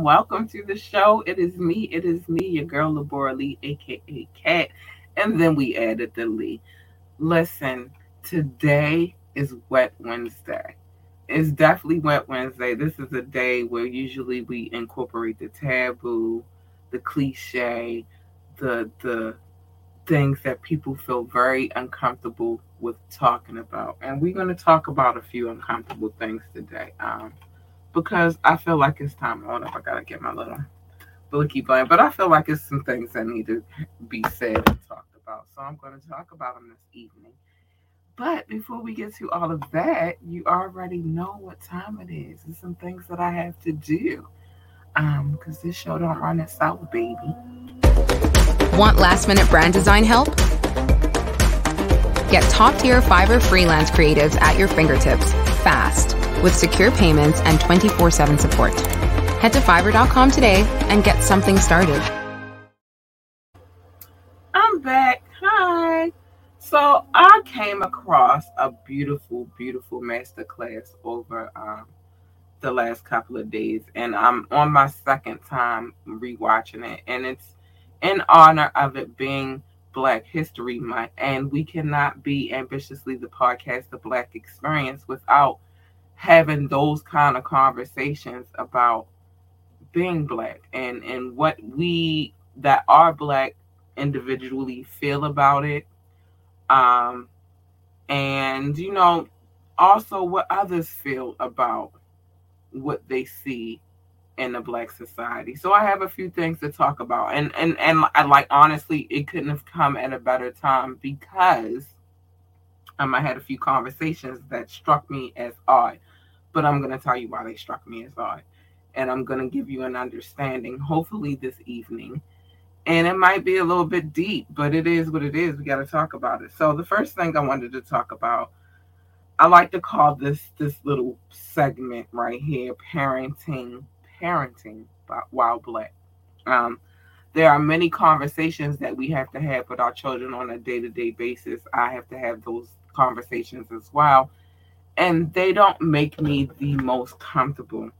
Welcome to the show. It is me, it is me, your girl Labora Lee, aka Cat, and then we added the Lee. Listen, today is Wet Wednesday. It's definitely Wet Wednesday. This is a day where usually we incorporate the taboo, the cliche, the the things that people feel very uncomfortable with talking about. And we're going to talk about a few uncomfortable things today. Um, because I feel like it's time. Hold up, I gotta get my little blicky blank. But I feel like it's some things that need to be said and talked about. So I'm to talk about them this evening. But before we get to all of that, you already know what time it is. and some things that I have to do. Um, because this show don't run itself, baby. Want last minute brand design help? Get top tier Fiverr freelance creatives at your fingertips fast with secure payments and 24 7 support. Head to fiverr.com today and get something started. I'm back. Hi. So I came across a beautiful, beautiful masterclass over um, the last couple of days, and I'm on my second time rewatching it, and it's in honor of it being Black History Month, and we cannot be ambitiously the podcast, the Black Experience, without having those kind of conversations about being black and and what we that are black individually feel about it. Um and you know also what others feel about what they see in the black society. So i have a few things to talk about. And and and I, like honestly it couldn't have come at a better time because um, i had a few conversations that struck me as odd but I'm going to tell you why they struck me as odd. And I'm going to give you an understanding, hopefully, this evening. And it might be a little bit deep, but it is what it is. We got to talk about it. So, the first thing I wanted to talk about, I like to call this this little segment right here parenting, parenting while black. Um, there are many conversations that we have to have with our children on a day to day basis. I have to have those conversations as well and they don't make me the most comfortable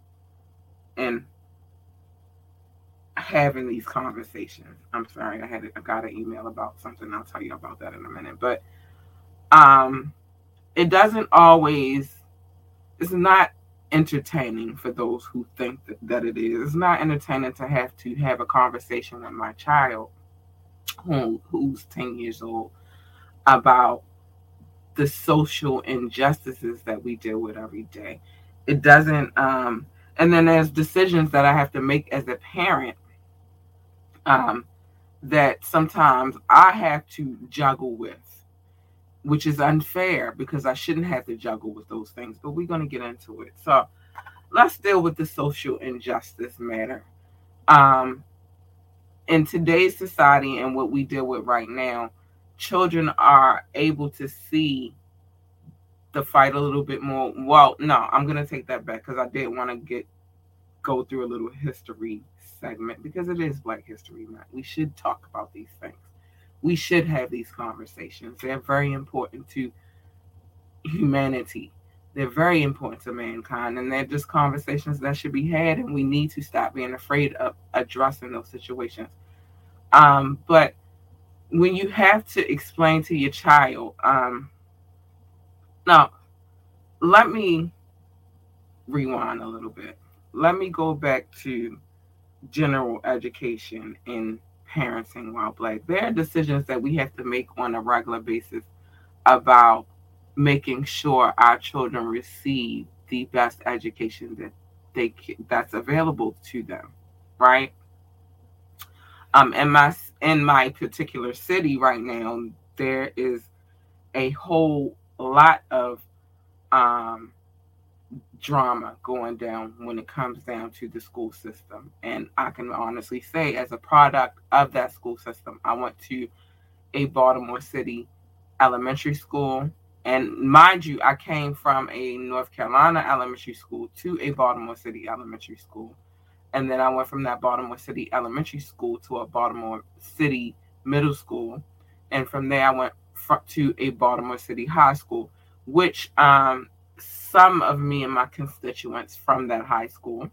in having these conversations. I'm sorry, I had I got an email about something. I'll tell you about that in a minute. But um, it doesn't always. It's not entertaining for those who think that, that it is. It's not entertaining to have to have a conversation with my child, who who's ten years old, about the social injustices that we deal with every day. It doesn't, um, and then there's decisions that I have to make as a parent um, that sometimes I have to juggle with, which is unfair because I shouldn't have to juggle with those things. But we're going to get into it. So let's deal with the social injustice matter. Um, in today's society and what we deal with right now, children are able to see the fight a little bit more. Well, no, I'm gonna take that back because I did want to get go through a little history segment because it is Black History Month. We should talk about these things. We should have these conversations. They're very important to humanity. They're very important to mankind, and they're just conversations that should be had. And we need to stop being afraid of addressing those situations. Um, but when you have to explain to your child, um, now let me rewind a little bit. Let me go back to general education and parenting while black. There are decisions that we have to make on a regular basis about making sure our children receive the best education that they that's available to them, right? Um, in my in my particular city right now, there is a whole lot of um, drama going down when it comes down to the school system. And I can honestly say, as a product of that school system, I went to a Baltimore City elementary school. And mind you, I came from a North Carolina elementary school to a Baltimore City elementary school. And then I went from that Baltimore City elementary school to a Baltimore City middle school. And from there, I went to a Baltimore City high school, which um, some of me and my constituents from that high school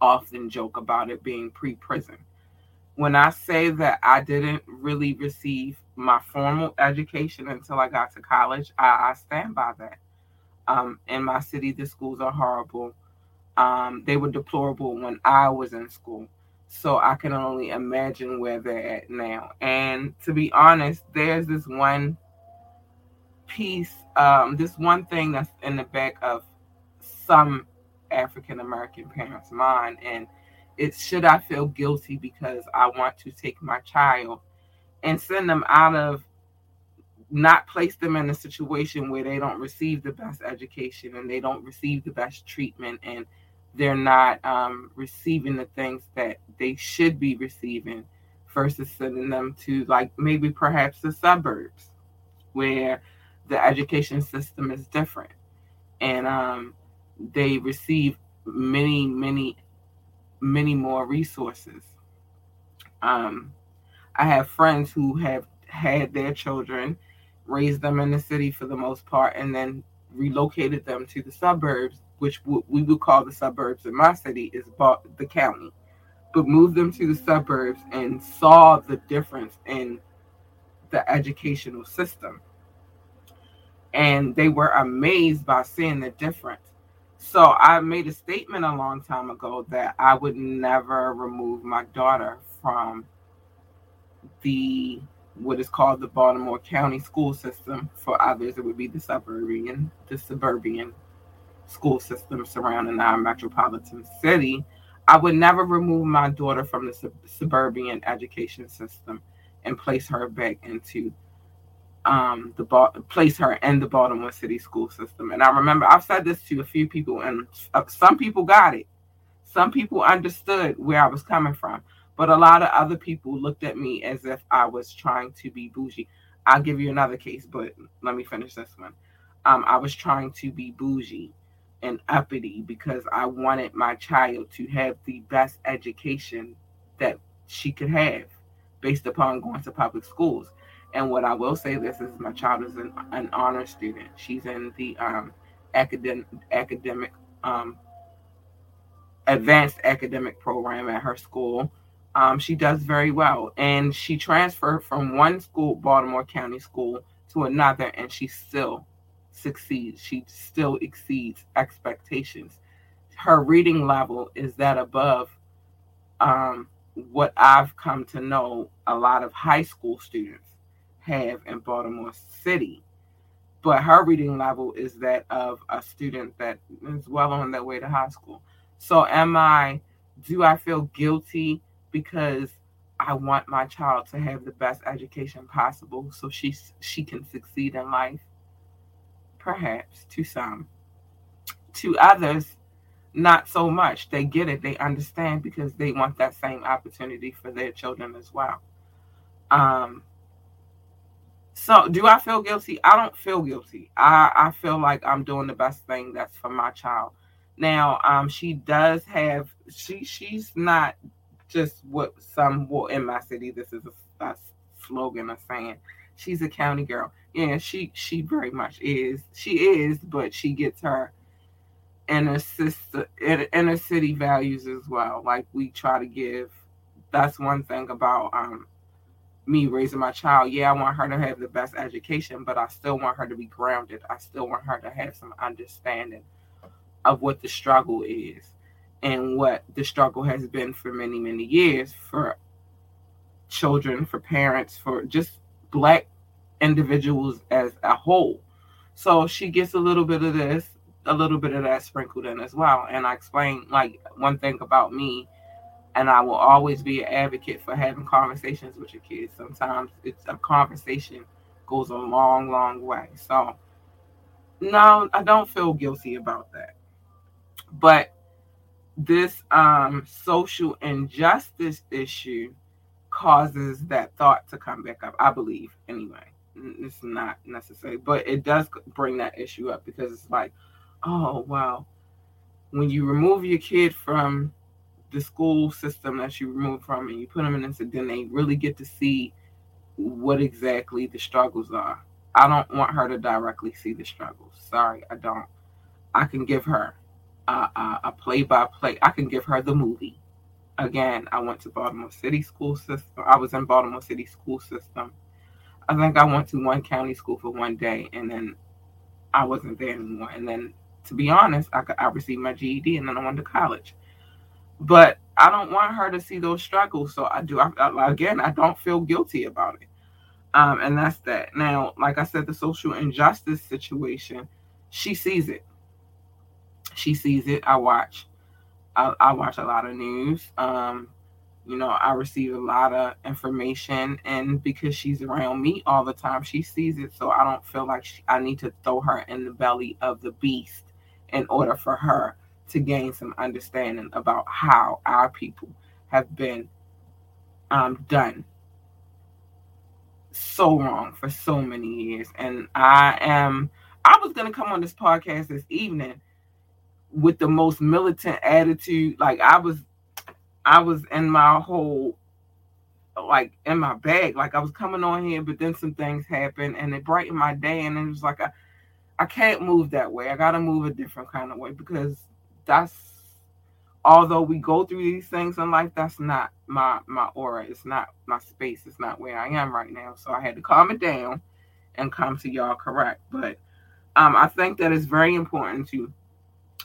often joke about it being pre prison. When I say that I didn't really receive my formal education until I got to college, I, I stand by that. Um, in my city, the schools are horrible. Um, they were deplorable when I was in school. So I can only imagine where they're at now. And to be honest, there's this one piece, um, this one thing that's in the back of some African American parents' mind, and it's should I feel guilty because I want to take my child and send them out of not place them in a situation where they don't receive the best education and they don't receive the best treatment and they're not um, receiving the things that they should be receiving versus sending them to like maybe perhaps the suburbs where the education system is different. And um, they receive many many many more resources. Um, i have friends who have had their children raised them in the city for the most part and then relocated them to the suburbs which we would call the suburbs in my city, is bought the county, but moved them to the suburbs and saw the difference in the educational system. And they were amazed by seeing the difference. So I made a statement a long time ago that I would never remove my daughter from the what is called the Baltimore County school system. For others, it would be the suburban, the suburban school system surrounding our metropolitan city, I would never remove my daughter from the sub- suburban education system and place her back into um, the ba- place her in the Baltimore City school system. And I remember I've said this to a few people, and uh, some people got it. Some people understood where I was coming from, but a lot of other people looked at me as if I was trying to be bougie. I'll give you another case, but let me finish this one. Um, I was trying to be bougie and uppity because I wanted my child to have the best education that she could have based upon going to public schools. And what I will say this is my child is an, an honor student. She's in the um, academic academic um, advanced academic program at her school. Um, she does very well, and she transferred from one school, Baltimore County School, to another, and she still succeeds. She still exceeds expectations. Her reading level is that above um, what I've come to know a lot of high school students have in Baltimore City. But her reading level is that of a student that is well on their way to high school. So, am I, do I feel guilty because I want my child to have the best education possible so she, she can succeed in life? Perhaps to some. To others, not so much. They get it, they understand because they want that same opportunity for their children as well. Um, so do I feel guilty? I don't feel guilty. I, I feel like I'm doing the best thing that's for my child. Now, um, she does have she she's not just what some will in my city. This is a, a slogan of saying she's a county girl yeah, she she very much is. She is, but she gets her inner sister inner city values as well. Like we try to give. That's one thing about um me raising my child. Yeah, I want her to have the best education, but I still want her to be grounded. I still want her to have some understanding of what the struggle is and what the struggle has been for many, many years for children, for parents, for just black individuals as a whole. So she gets a little bit of this, a little bit of that sprinkled in as well. And I explain like one thing about me, and I will always be an advocate for having conversations with your kids. Sometimes it's a conversation goes a long, long way. So no, I don't feel guilty about that. But this um social injustice issue causes that thought to come back up, I believe, anyway it's not necessary, but it does bring that issue up because it's like, oh wow, when you remove your kid from the school system that you remove from and you put them in this, then they really get to see what exactly the struggles are. I don't want her to directly see the struggles. Sorry, I don't. I can give her a play by play. I can give her the movie. Again, I went to Baltimore City school system. I was in Baltimore City school system. I think I went to one county school for one day, and then I wasn't there anymore. And then, to be honest, I, I received my GED, and then I went to college. But I don't want her to see those struggles, so I do. I, I, again, I don't feel guilty about it, um, and that's that. Now, like I said, the social injustice situation, she sees it she sees it. I watch. I, I watch a lot of news. Um, you know, I receive a lot of information, and because she's around me all the time, she sees it. So I don't feel like she, I need to throw her in the belly of the beast in order for her to gain some understanding about how our people have been um, done so wrong for so many years. And I am, I was going to come on this podcast this evening with the most militant attitude. Like I was, I was in my whole, like in my bag. Like I was coming on here, but then some things happened and it brightened my day. And it was like I, I can't move that way. I gotta move a different kind of way because that's. Although we go through these things in life, that's not my my aura. It's not my space. It's not where I am right now. So I had to calm it down and come to y'all correct. But um, I think that it's very important to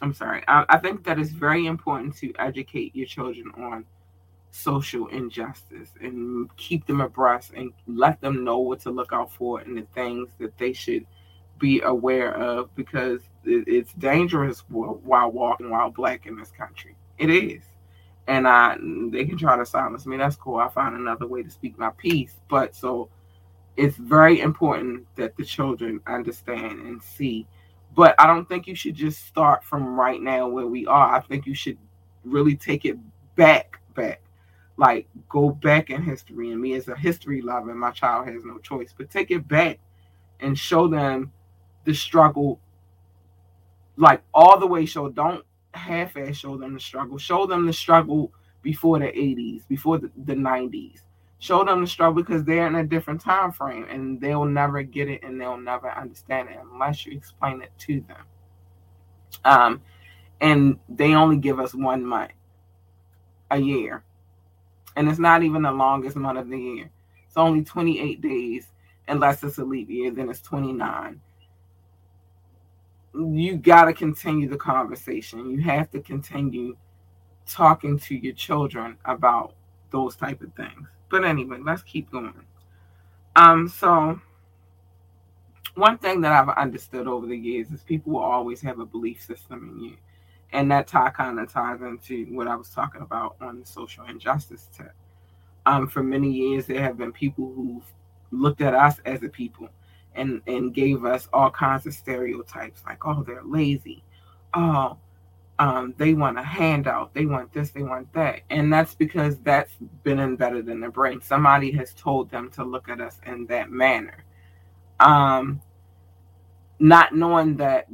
I'm sorry. I, I think that it's very important to educate your children on social injustice and keep them abreast and let them know what to look out for and the things that they should be aware of because it, it's dangerous while walking while black in this country. It is. And I they can try to silence me. That's cool. I find another way to speak my piece. But so it's very important that the children understand and see but I don't think you should just start from right now where we are. I think you should really take it back, back. Like go back in history. And me as a history lover, my child has no choice. But take it back and show them the struggle, like all the way show. Don't half-ass show them the struggle. Show them the struggle before the 80s, before the, the 90s show them the struggle because they're in a different time frame and they'll never get it and they'll never understand it unless you explain it to them. Um, and they only give us one month a year, and it's not even the longest month of the year. It's only 28 days, unless it's a leap year, then it's 29. You got to continue the conversation. You have to continue talking to your children about those type of things but anyway, let's keep going. Um, so one thing that I've understood over the years is people will always have a belief system in you. And that tie kind of ties into what I was talking about on the social injustice tip. Um, for many years, there have been people who've looked at us as a people and, and gave us all kinds of stereotypes like, oh, they're lazy. Oh, um, they want a handout, they want this, they want that. And that's because that's been embedded in their brain. Somebody has told them to look at us in that manner. Um, not knowing that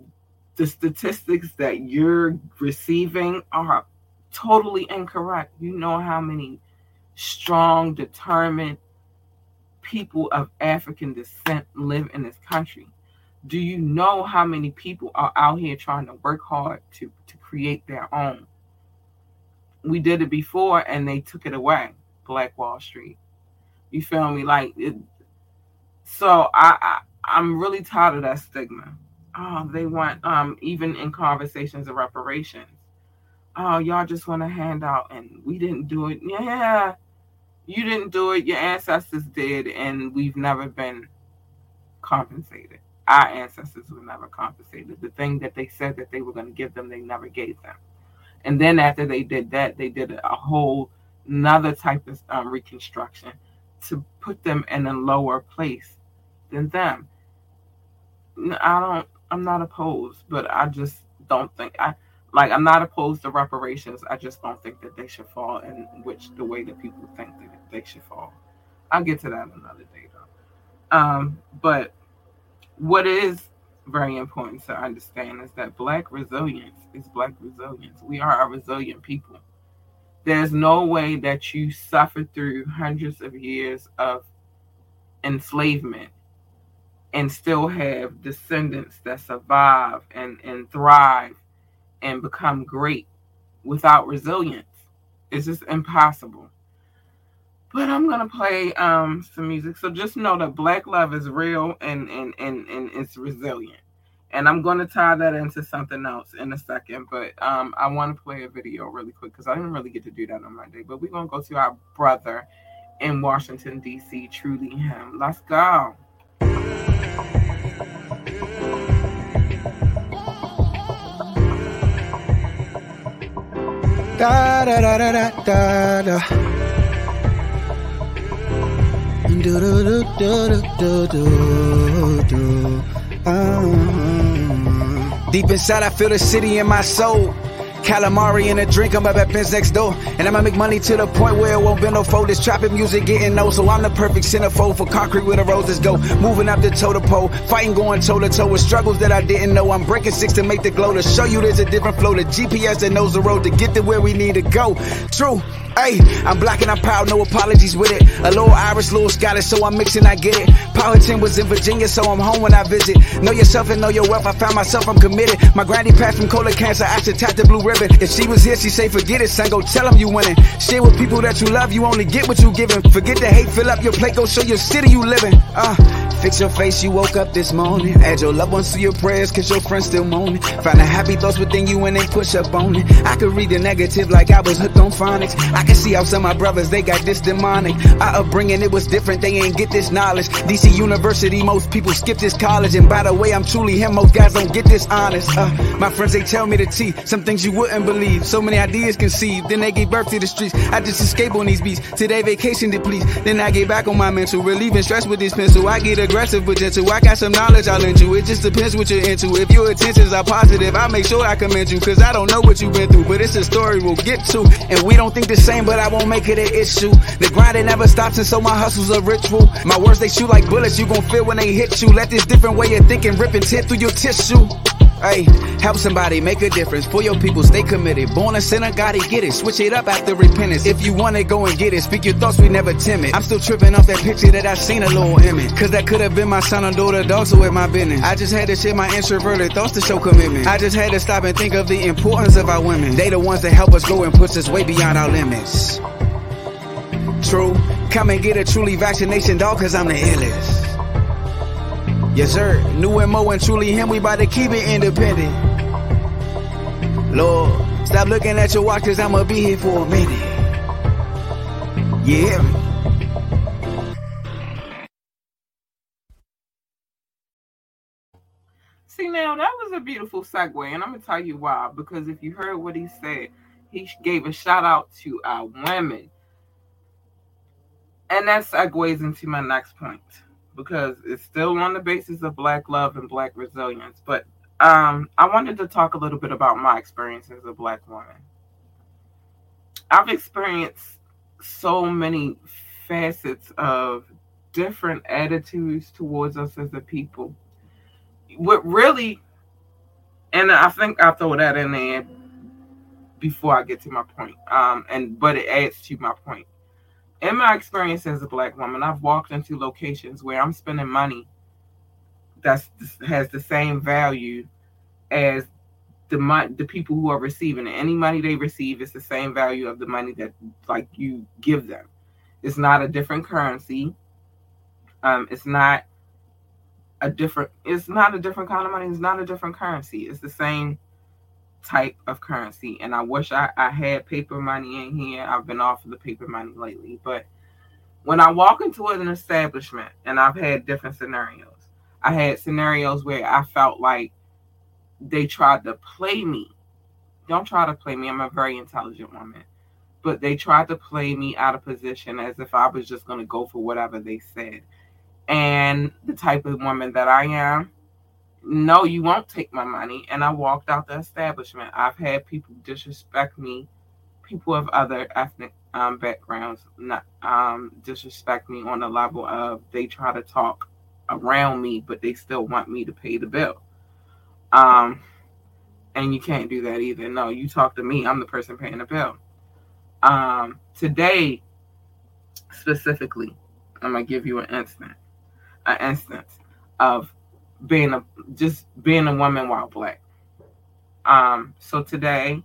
the statistics that you're receiving are totally incorrect. You know how many strong, determined people of African descent live in this country do you know how many people are out here trying to work hard to, to create their own? We did it before and they took it away. Black Wall Street. You feel me? Like it, so I, I I'm really tired of that stigma. Oh, they want um even in conversations of reparations. Oh, y'all just want a handout and we didn't do it. Yeah, you didn't do it, your ancestors did, and we've never been compensated our ancestors were never compensated. The thing that they said that they were going to give them, they never gave them. And then after they did that, they did a whole another type of um, reconstruction to put them in a lower place than them. I don't. I'm not opposed, but I just don't think I like. I'm not opposed to reparations. I just don't think that they should fall in which the way that people think that they should fall. I'll get to that another day though. Um, but what is very important to understand is that black resilience is black resilience. We are a resilient people. There's no way that you suffer through hundreds of years of enslavement and still have descendants that survive and, and thrive and become great without resilience. It's just impossible. But I'm gonna play um, some music. So just know that black love is real and and and, and it's resilient. And I'm gonna tie that into something else in a second. But um, I want to play a video really quick because I didn't really get to do that on Monday. But we're gonna go to our brother in Washington D.C. Truly him. Let's go. Da da da da da da. Deep inside, I feel the city in my soul. Calamari and a drink, I'm up at Ben's next door. And I'ma make money to the point where it won't be no fold. This trapping music getting old, so I'm the perfect centerfold for concrete where the roses go. Moving up the toe to pole, fighting going toe to toe with struggles that I didn't know. I'm breaking six to make the glow to show you there's a different flow. The GPS that knows the road to get to where we need to go. True. Hey, I'm black and I'm proud, no apologies with it. A little Irish, little Scottish, so I'm mixing, I get it. Powhatan was in Virginia, so I'm home when I visit. Know yourself and know your wealth, I found myself, I'm committed. My granny passed from colon cancer, I should tap the blue ribbon. If she was here, she'd say, forget it, son, go tell them you winning. Share with people that you love, you only get what you giving. Forget the hate, fill up your plate, go show your city you living. Uh, fix your face, you woke up this morning. Add your loved ones to your prayers, cause your friends still moaning. Find the happy thoughts within you and then push up on it. I could read the negative like I was hooked on phonics. I can see how some of my brothers, they got this demonic. Our upbringing, it was different, they ain't get this knowledge. DC University, most people skip this college. And by the way, I'm truly him, most guys don't get this honest. Uh, my friends, they tell me the T, some things you wouldn't believe. So many ideas conceived, then they gave birth to the streets. I just escape on these beats, today vacation depletes. Then I get back on my mental, relieving stress with this pencil. I get aggressive gentle, I got some knowledge I'll lend you. It just depends what you're into. If your intentions are positive, I make sure I commend you. Cause I don't know what you've been through, but it's a story we'll get to. And we don't think the same, but I won't make it an issue. The grind it never stops, and so my hustle's a ritual. My words they shoot like bullets, you gon' feel when they hit you. Let this different way of thinking rip and tear through your tissue. Hey, help somebody make a difference for your people. Stay committed. Born a sinner, gotta get it. Switch it up after repentance. If you want it, go and get it. Speak your thoughts, we never timid. I'm still tripping off that picture that I seen a little image. Cause that could have been my son or daughter, so with my business. I just had to share my introverted thoughts to show commitment. I just had to stop and think of the importance of our women. They the ones that help us grow and push us way beyond our limits. True. Come and get a truly vaccination, dog, cause I'm the illest. Yes, sir. New Mo and truly him, we about to keep it independent. Lord, stop looking at your watch, cause I'ma be here for a minute. Yeah. See, now that was a beautiful segue, and I'm gonna tell you why. Because if you heard what he said, he gave a shout out to our women. And that segues into my next point because it's still on the basis of black love and black resilience. But um, I wanted to talk a little bit about my experience as a black woman. I've experienced so many facets of different attitudes towards us as a people. What really, and I think I'll throw that in there before I get to my point. Um, and but it adds to my point in my experience as a black woman, I've walked into locations where I'm spending money that has the same value as the the people who are receiving it. Any money they receive is the same value of the money that like you give them. It's not a different currency. Um, it's not a different. It's not a different kind of money. It's not a different currency. It's the same type of currency. And I wish I, I had paper money in here. I've been off of the paper money lately. But when I walk into an establishment, and I've had different scenarios, I had scenarios where I felt like they tried to play me. Don't try to play me. I'm a very intelligent woman. But they tried to play me out of position as if I was just going to go for whatever they said. And the type of woman that I am, no, you won't take my money. And I walked out the establishment. I've had people disrespect me, people of other ethnic um, backgrounds, not um, disrespect me on the level of they try to talk around me, but they still want me to pay the bill. Um, and you can't do that either. No, you talk to me. I'm the person paying the bill. Um, today, specifically, I'm gonna give you an instant, an instance of being a just being a woman while black. Um, so today,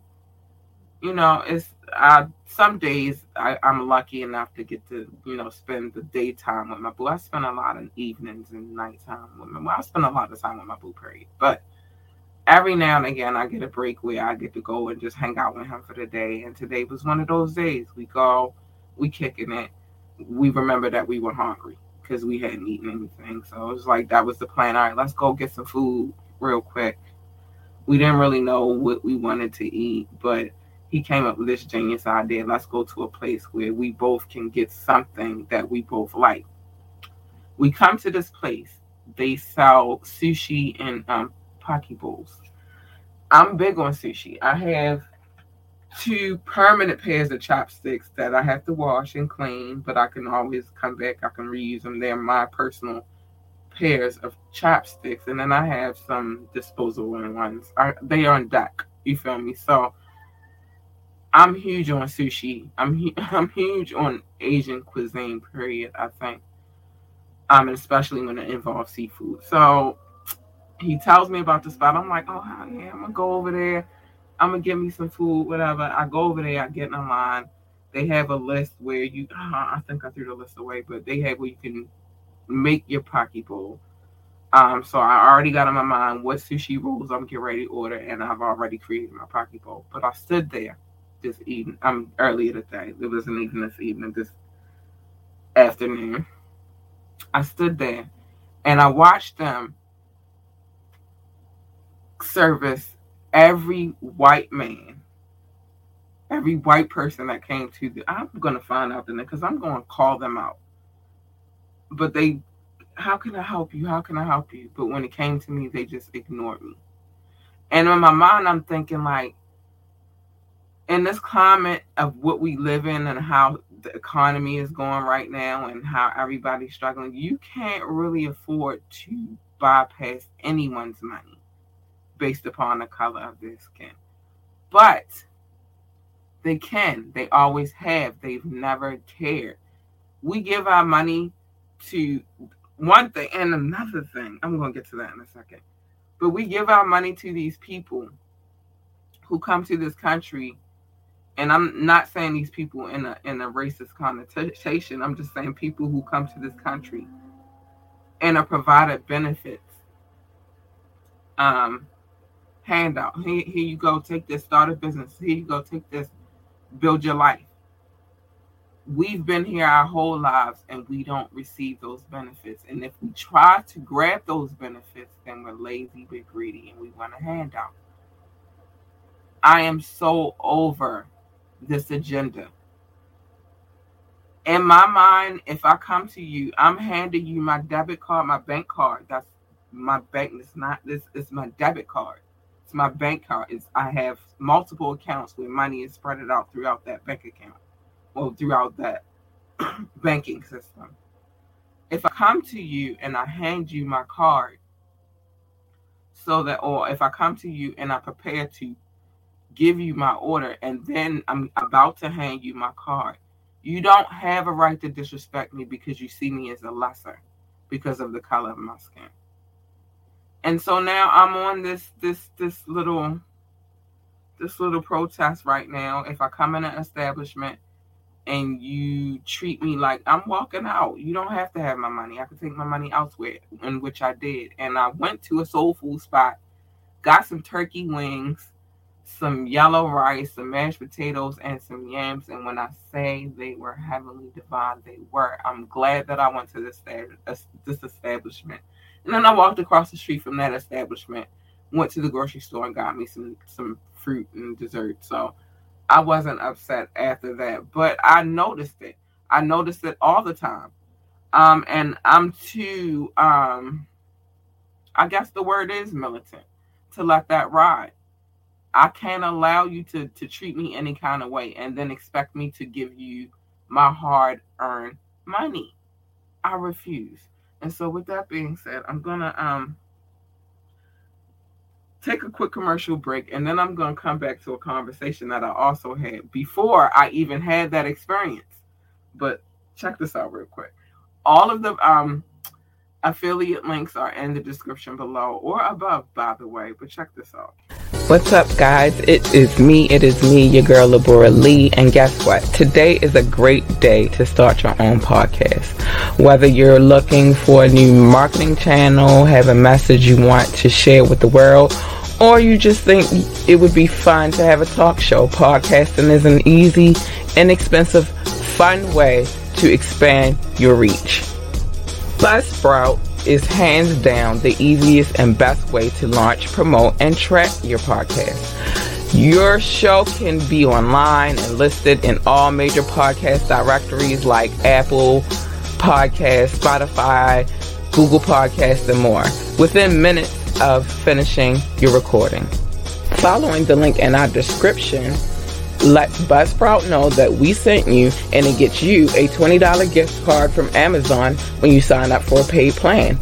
you know, it's uh, some days I, I'm lucky enough to get to, you know, spend the daytime with my boo. I spend a lot of evenings and nighttime with my. Well, I spend a lot of time with my boo, period. But every now and again, I get a break where I get to go and just hang out with him for the day. And today was one of those days. We go, we kicking it. We remember that we were hungry because we hadn't eaten anything. So it was like that was the plan. All right, let's go get some food real quick. We didn't really know what we wanted to eat, but he came up with this genius idea. Let's go to a place where we both can get something that we both like. We come to this place. They sell sushi and um, poke bowls. I'm big on sushi. I have two permanent pairs of chopsticks that I have to wash and clean, but I can always come back. I can reuse them. They're my personal pairs of chopsticks, and then I have some disposable ones. I, they are on deck. You feel me? So I'm huge on sushi. I'm I'm huge on Asian cuisine. Period. I think, um, especially when it involves seafood. So he tells me about the spot. I'm like, oh yeah, I'm gonna go over there. I'm gonna get me some food, whatever. I go over there. I get in line. They have a list where you. Uh, I think I threw the list away, but they have where you can make your poke bowl. Um, so I already got in my mind what sushi rolls I'm getting ready to order, and I've already created my poke bowl. But I stood there this evening. I'm um, earlier today. It wasn't even this evening. This afternoon, I stood there, and I watched them service every white man, every white person that came to the. I'm gonna find out the name because I'm gonna call them out. But they, how can I help you? How can I help you? But when it came to me, they just ignored me. And in my mind, I'm thinking like, in this climate of what we live in and how the economy is going right now and how everybody's struggling, you can't really afford to bypass anyone's money based upon the color of their skin. But they can. They always have. They've never cared. We give our money to one thing and another thing. I'm going to get to that in a second. But we give our money to these people who come to this country and I'm not saying these people in a in a racist connotation. I'm just saying people who come to this country and are provided benefits. Um, handout. Here, here you go, take this, start a business. Here you go, take this, build your life. We've been here our whole lives and we don't receive those benefits. And if we try to grab those benefits, then we're lazy, we're greedy, and we want a handout. I am so over this agenda. In my mind, if I come to you, I'm handing you my debit card, my bank card. That's my bank. It's not this. It's my debit card. It's my bank card. is I have multiple accounts where money is spread out throughout that bank account, or throughout that banking system. If I come to you and I hand you my card, so that, or if I come to you and I prepare to give you my order and then I'm about to hand you my card. You don't have a right to disrespect me because you see me as a lesser because of the color of my skin. And so now I'm on this this this little this little protest right now. If I come in an establishment and you treat me like I'm walking out, you don't have to have my money. I can take my money elsewhere, in which I did. And I went to a soul food spot, got some turkey wings, some yellow rice, some mashed potatoes, and some yams. And when I say they were heavenly divine, they were. I'm glad that I went to this, uh, this establishment. And then I walked across the street from that establishment, went to the grocery store and got me some some fruit and dessert. So I wasn't upset after that, but I noticed it. I noticed it all the time. Um, and I'm too um I guess the word is militant to let that ride. I can't allow you to to treat me any kind of way and then expect me to give you my hard earned money. I refuse. And so with that being said, I'm gonna um take a quick commercial break and then I'm gonna come back to a conversation that I also had before I even had that experience. But check this out real quick. All of the um Affiliate links are in the description below or above, by the way. But check this out. What's up, guys? It is me. It is me, your girl, Labora Lee. And guess what? Today is a great day to start your own podcast. Whether you're looking for a new marketing channel, have a message you want to share with the world, or you just think it would be fun to have a talk show, podcasting is an easy, inexpensive, fun way to expand your reach. Buzzsprout is hands down the easiest and best way to launch, promote, and track your podcast. Your show can be online and listed in all major podcast directories like Apple Podcast, Spotify, Google Podcast, and more within minutes of finishing your recording. Following the link in our description, let Buzzsprout know that we sent you and it gets you a $20 gift card from Amazon when you sign up for a paid plan.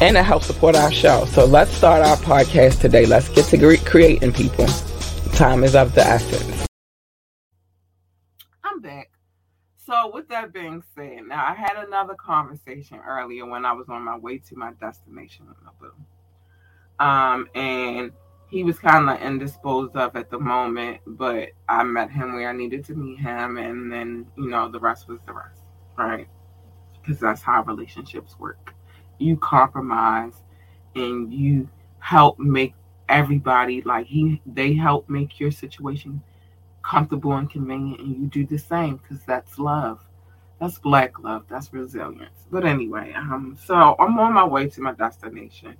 And it helps support our show. So let's start our podcast today. Let's get to creating people. Time is of the essence. I'm back. So, with that being said, now I had another conversation earlier when I was on my way to my destination with my boo. Um, and he was kind of indisposed of at the moment, but I met him where I needed to meet him, and then you know the rest was the rest, right? Because that's how relationships work. You compromise, and you help make everybody like he. They help make your situation comfortable and convenient, and you do the same because that's love. That's black love. That's resilience. But anyway, um, so I'm on my way to my destination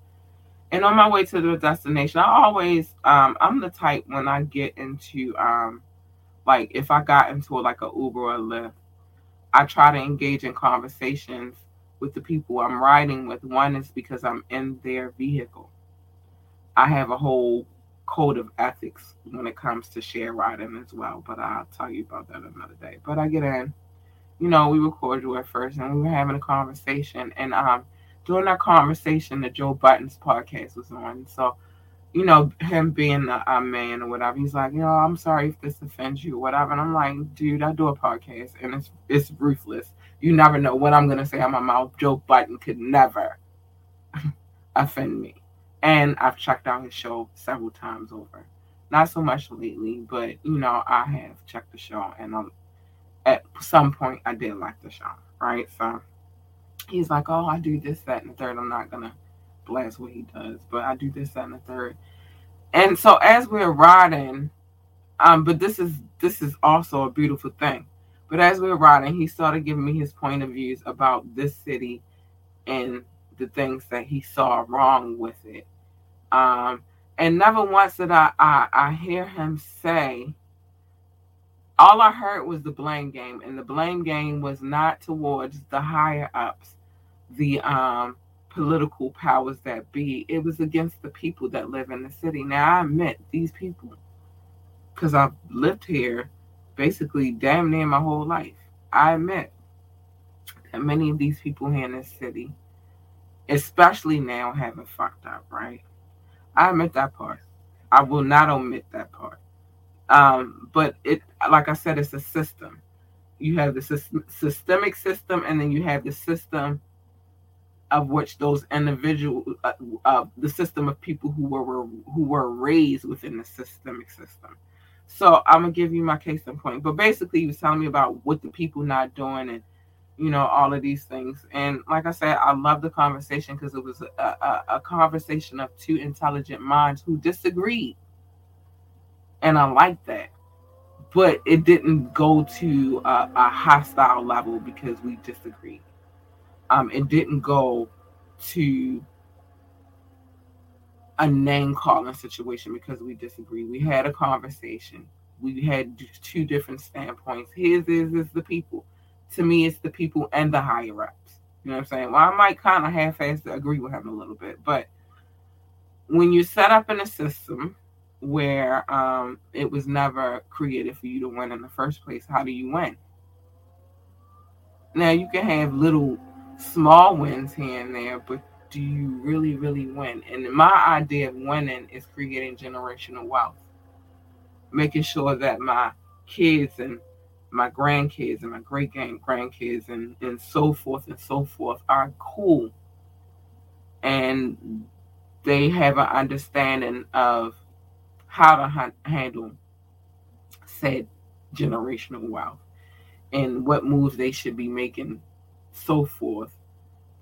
and on my way to the destination, I always um I'm the type when I get into um like if I got into like a Uber or a Lyft, I try to engage in conversations with the people I'm riding with. One is because I'm in their vehicle. I have a whole code of ethics when it comes to share riding as well, but I'll tell you about that another day. But I get in, you know, we were cordial at first and we were having a conversation and um during that conversation that Joe Budden's podcast was on. So, you know, him being a, a, man or whatever, he's like, you know, I'm sorry if this offends you, whatever. And I'm like, dude, I do a podcast and it's it's ruthless. You never know what I'm gonna say out my mouth. Joe Budden could never offend me. And I've checked out his show several times over. Not so much lately, but you know, I have checked the show and um, at some point I did like the show, right? So he's like, oh, I do this, that, and the third. I'm not gonna blast what he does, but I do this, that, and the third. And so as we're riding, um, but this is this is also a beautiful thing. But as we we're riding, he started giving me his point of views about this city and the things that he saw wrong with it. Um, and never once did I, I I hear him say all I heard was the blame game, and the blame game was not towards the higher ups, the um, political powers that be. It was against the people that live in the city. Now, I admit these people, because I've lived here basically damn near my whole life. I admit that many of these people here in this city, especially now, haven't fucked up, right? I admit that part. I will not omit that part. Um, but it, like I said, it's a system. You have the system, systemic system, and then you have the system of which those individual, uh, uh, the system of people who were, were who were raised within the systemic system. So I'm gonna give you my case in point. But basically, he was telling me about what the people not doing and you know all of these things. And like I said, I love the conversation because it was a, a, a conversation of two intelligent minds who disagreed and I like that. But it didn't go to a, a hostile level because we disagreed. Um, it didn't go to a name calling situation because we disagree. We had a conversation. We had two different standpoints. His is is the people. To me, it's the people and the higher ups. You know what I'm saying? Well, I might kind of half-ass agree with him a little bit, but when you set up in a system where um, it was never created for you to win in the first place. How do you win? Now you can have little small wins here and there, but do you really, really win? And my idea of winning is creating generational wealth, making sure that my kids and my grandkids and my great grandkids and, and so forth and so forth are cool and they have an understanding of how to ha- handle said generational wealth and what moves they should be making, so forth,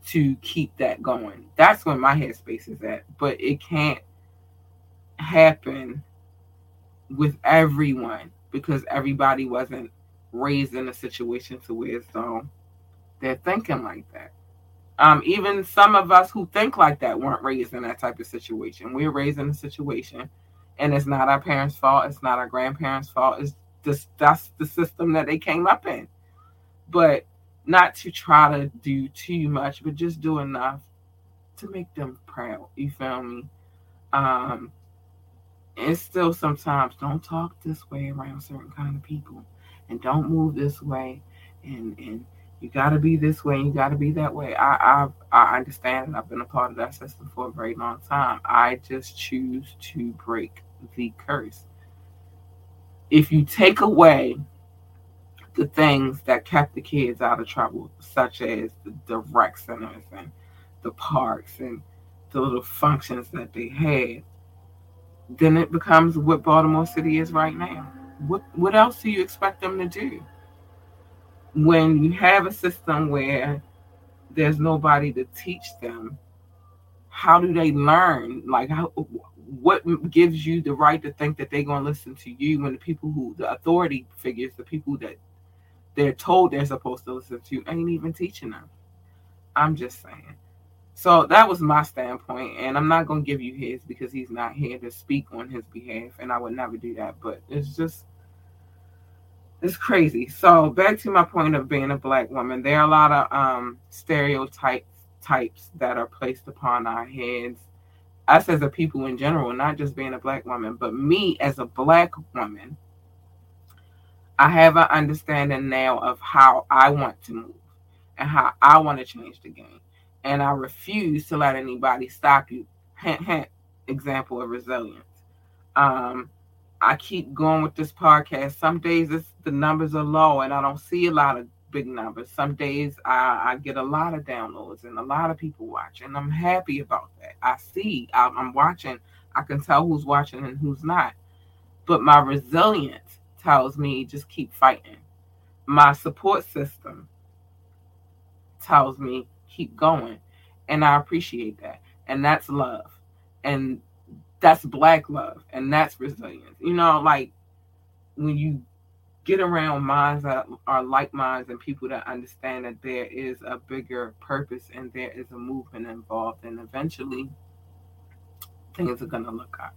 to keep that going. That's where my headspace is at. But it can't happen with everyone because everybody wasn't raised in a situation to where it's so they're thinking like that. Um, even some of us who think like that weren't raised in that type of situation. We're raised in a situation, and it's not our parents' fault. It's not our grandparents' fault. It's just that's the system that they came up in. But not to try to do too much, but just do enough to make them proud. You feel me? Um, and still sometimes don't talk this way around certain kind of people, and don't move this way, and and you got to be this way, and you got to be that way. I I I understand, and I've been a part of that system for a very long time. I just choose to break the curse. If you take away the things that kept the kids out of trouble, such as the, the rec centers and the parks and the little functions that they had, then it becomes what Baltimore City is right now. What what else do you expect them to do? When you have a system where there's nobody to teach them, how do they learn? Like how what gives you the right to think that they're going to listen to you when the people who the authority figures, the people that they're told they're supposed to listen to ain't even teaching them. I'm just saying. So that was my standpoint, and I'm not gonna give you his because he's not here to speak on his behalf, and I would never do that. But it's just it's crazy. So back to my point of being a black woman, there are a lot of um, stereotypes types that are placed upon our heads. Us as a people in general, not just being a black woman, but me as a black woman, I have an understanding now of how I want to move and how I want to change the game. And I refuse to let anybody stop you. Example of resilience. Um, I keep going with this podcast. Some days the numbers are low and I don't see a lot of big numbers. Some days I, I get a lot of downloads and a lot of people watch, and I'm happy about that. I see, I'm, I'm watching, I can tell who's watching and who's not. But my resilience tells me just keep fighting. My support system tells me keep going. And I appreciate that. And that's love. And that's black love. And that's resilience. You know, like when you get around minds that are like minds and people that understand that there is a bigger purpose and there is a movement involved, and eventually things are going to look up.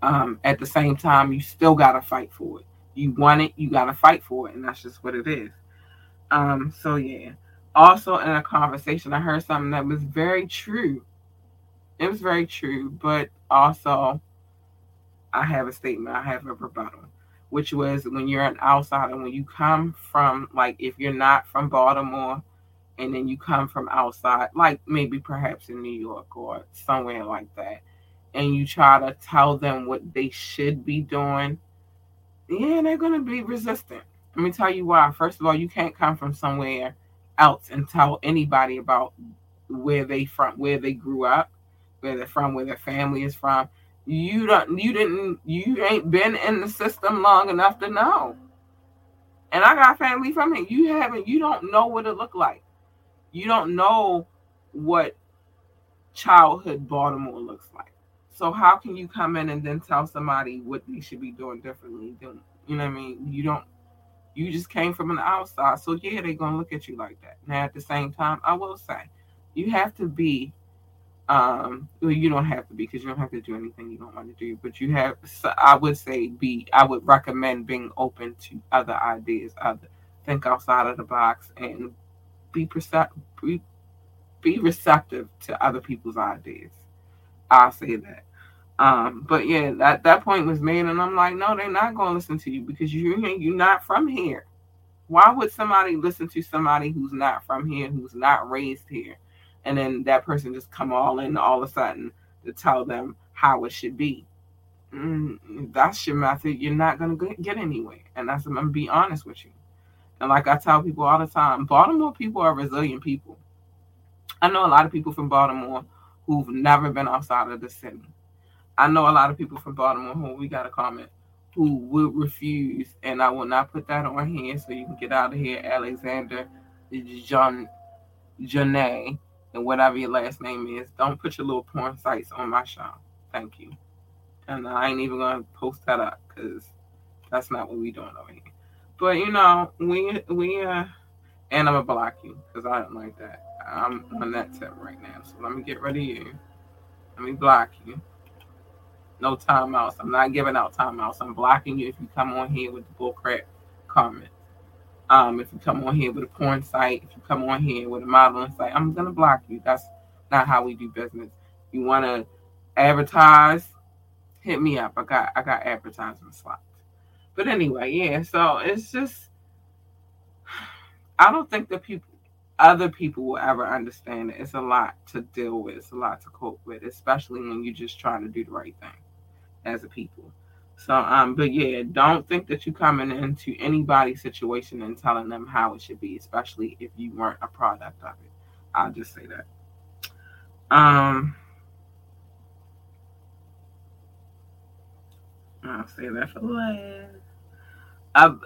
Um, at the same time, you still got to fight for it you want it, you got to fight for it, and that's just what it is. Um, so yeah. Also, in a conversation, I heard something that was very true. It was very true, but also, I have a statement. I have a rebuttal, which was when you're an outsider, when you come from, like, if you're not from Baltimore, and then you come from outside, like maybe perhaps in New York or somewhere like that, and you try to tell them what they should be doing yeah, they're going to be resistant. Let me tell you why. First of all, you can't come from somewhere else and tell anybody about where they from, where they grew up, where they're from, where their family is from. You don't, you didn't, you ain't been in the system long enough to know. And I got family from it. You haven't, you don't know what it looked like. You don't know what childhood Baltimore looks like. So how can you come in and then tell somebody what they should be doing differently? Than, you know what I mean? You don't. You just came from an outside, so yeah, they're gonna look at you like that. Now, at the same time, I will say, you have to be. Um, well, you don't have to be because you don't have to do anything you don't want to do. But you have. So I would say be. I would recommend being open to other ideas, other think outside of the box, and be percep- be, be receptive to other people's ideas. I'll say that. Um, but yeah, that that point was made, and I'm like, no, they're not going to listen to you because you you're not from here. Why would somebody listen to somebody who's not from here, who's not raised here, and then that person just come all in all of a sudden to tell them how it should be? Mm, that's your method. You're not to get anywhere, and that's I'm gonna be honest with you. And like I tell people all the time, Baltimore people are resilient people. I know a lot of people from Baltimore who've never been outside of the city. I know a lot of people from Baltimore who we got a comment who would refuse, and I will not put that on here so you can get out of here, Alexander John Janae, and whatever your last name is. Don't put your little porn sites on my show. Thank you. And I ain't even gonna post that up because that's not what we doing over here. But you know, we we uh, and I'm gonna block you because I don't like that. I'm on that tip right now. So let me get rid of you. Let me block you. No timeouts. I'm not giving out timeouts. I'm blocking you if you come on here with the bullcrap comment. Um, if you come on here with a porn site, if you come on here with a modeling site, I'm gonna block you. That's not how we do business. You wanna advertise, hit me up. I got I got advertising slots. But anyway, yeah, so it's just I don't think that people other people will ever understand it. It's a lot to deal with, it's a lot to cope with, especially when you're just trying to do the right thing as a people. So, um, but yeah, don't think that you're coming into anybody's situation and telling them how it should be, especially if you weren't a product of it. I'll just say that. Um, I'll say that for last.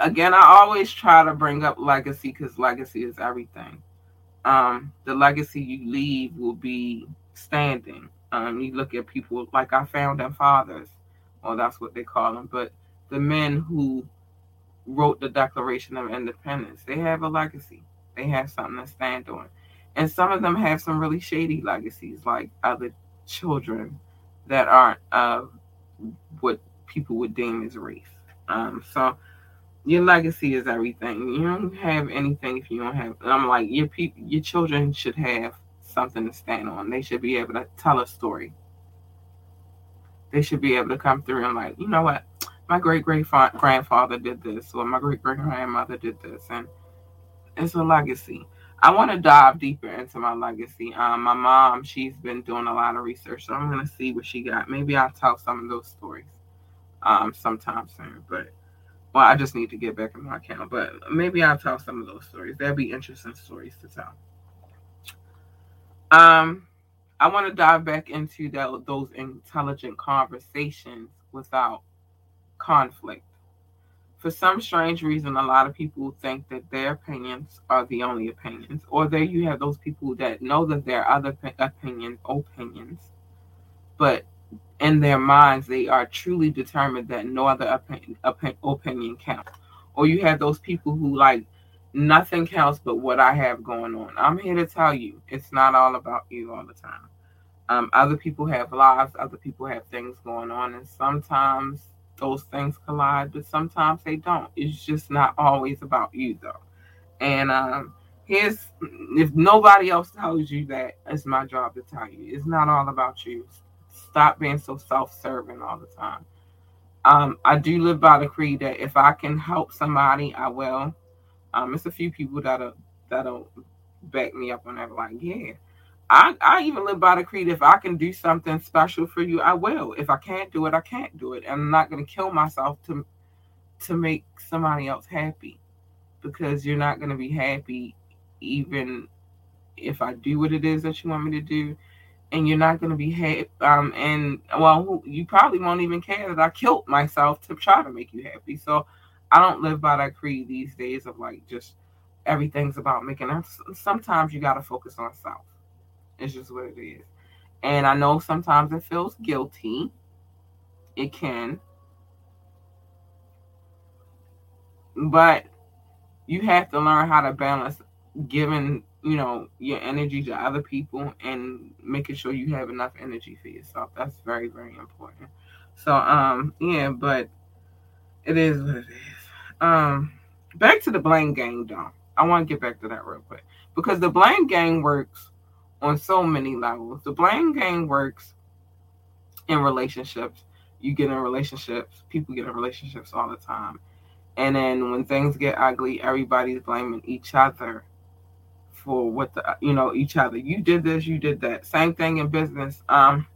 Again, I always try to bring up legacy because legacy is everything. Um, the legacy you leave will be standing. Um, you look at people like our founding fathers or that's what they call them. But the men who wrote the Declaration of Independence, they have a legacy. They have something to stand on. And some of them have some really shady legacies, like other children that aren't uh, what people would deem as race. Um, so your legacy is everything. You don't have anything if you don't have. I'm like your people, your children should have something to stand on. They should be able to tell a story they should be able to come through and like, you know what, my great great grandfather did this, or my great great grandmother did this, and it's a legacy. I want to dive deeper into my legacy. Um, my mom, she's been doing a lot of research, so I'm gonna see what she got. Maybe I'll tell some of those stories um, sometime soon. But well, I just need to get back in my account. But maybe I'll tell some of those stories. That'd be interesting stories to tell. Um, I want to dive back into those intelligent conversations without conflict. For some strange reason, a lot of people think that their opinions are the only opinions, or there you have those people that know that there are other opinions, opinions, but in their minds they are truly determined that no other opinion, opinion counts. Or you have those people who like nothing counts but what I have going on. I'm here to tell you, it's not all about you all the time. Um, other people have lives, other people have things going on, and sometimes those things collide, but sometimes they don't. It's just not always about you, though. And um, here's if nobody else tells you that, it's my job to tell you. It's not all about you. Stop being so self-serving all the time. Um, I do live by the creed that if I can help somebody, I will. Um, it's a few people that'll that'll back me up on that. Like, yeah, I, I even live by the creed if I can do something special for you, I will. If I can't do it, I can't do it. And I'm not gonna kill myself to to make somebody else happy. Because you're not gonna be happy even if I do what it is that you want me to do. And you're not gonna be happy um and well you probably won't even care that I killed myself to try to make you happy. So I don't live by that creed these days of like just everything's about making sometimes you gotta focus on self it's just what it is. And I know sometimes it feels guilty. It can. But you have to learn how to balance giving, you know, your energy to other people and making sure you have enough energy for yourself. That's very, very important. So, um, yeah, but it is what it is. Um, back to the blame game, though. I want to get back to that real quick because the blame game works on so many levels. The blame game works in relationships. You get in relationships, people get in relationships all the time. And then when things get ugly, everybody's blaming each other for what the you know, each other. You did this, you did that. Same thing in business. Um,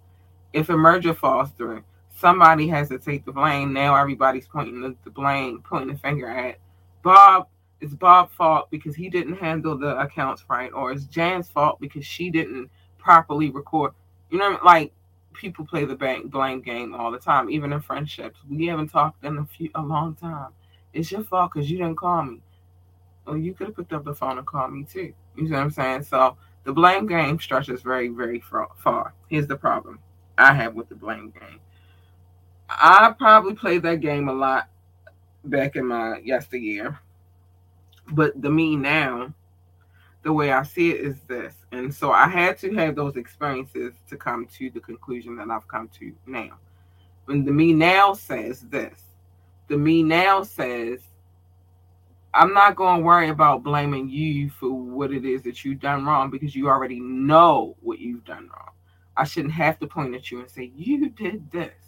if a merger falls through, somebody has to take the blame. Now everybody's pointing the, the blame, pointing the finger at Bob it's Bob's fault because he didn't handle the accounts right, or it's Jan's fault because she didn't properly record. You know, like people play the bank blame game all the time, even in friendships. We haven't talked in a few a long time. It's your fault because you didn't call me. Well, you could have picked up the phone and called me too. You see what I'm saying? So the blame game stretches very, very far. Here's the problem I have with the blame game. I probably played that game a lot back in my yesteryear. But the me now, the way I see it is this. And so I had to have those experiences to come to the conclusion that I've come to now. When the me now says this, the me now says, I'm not going to worry about blaming you for what it is that you've done wrong because you already know what you've done wrong. I shouldn't have to point at you and say, You did this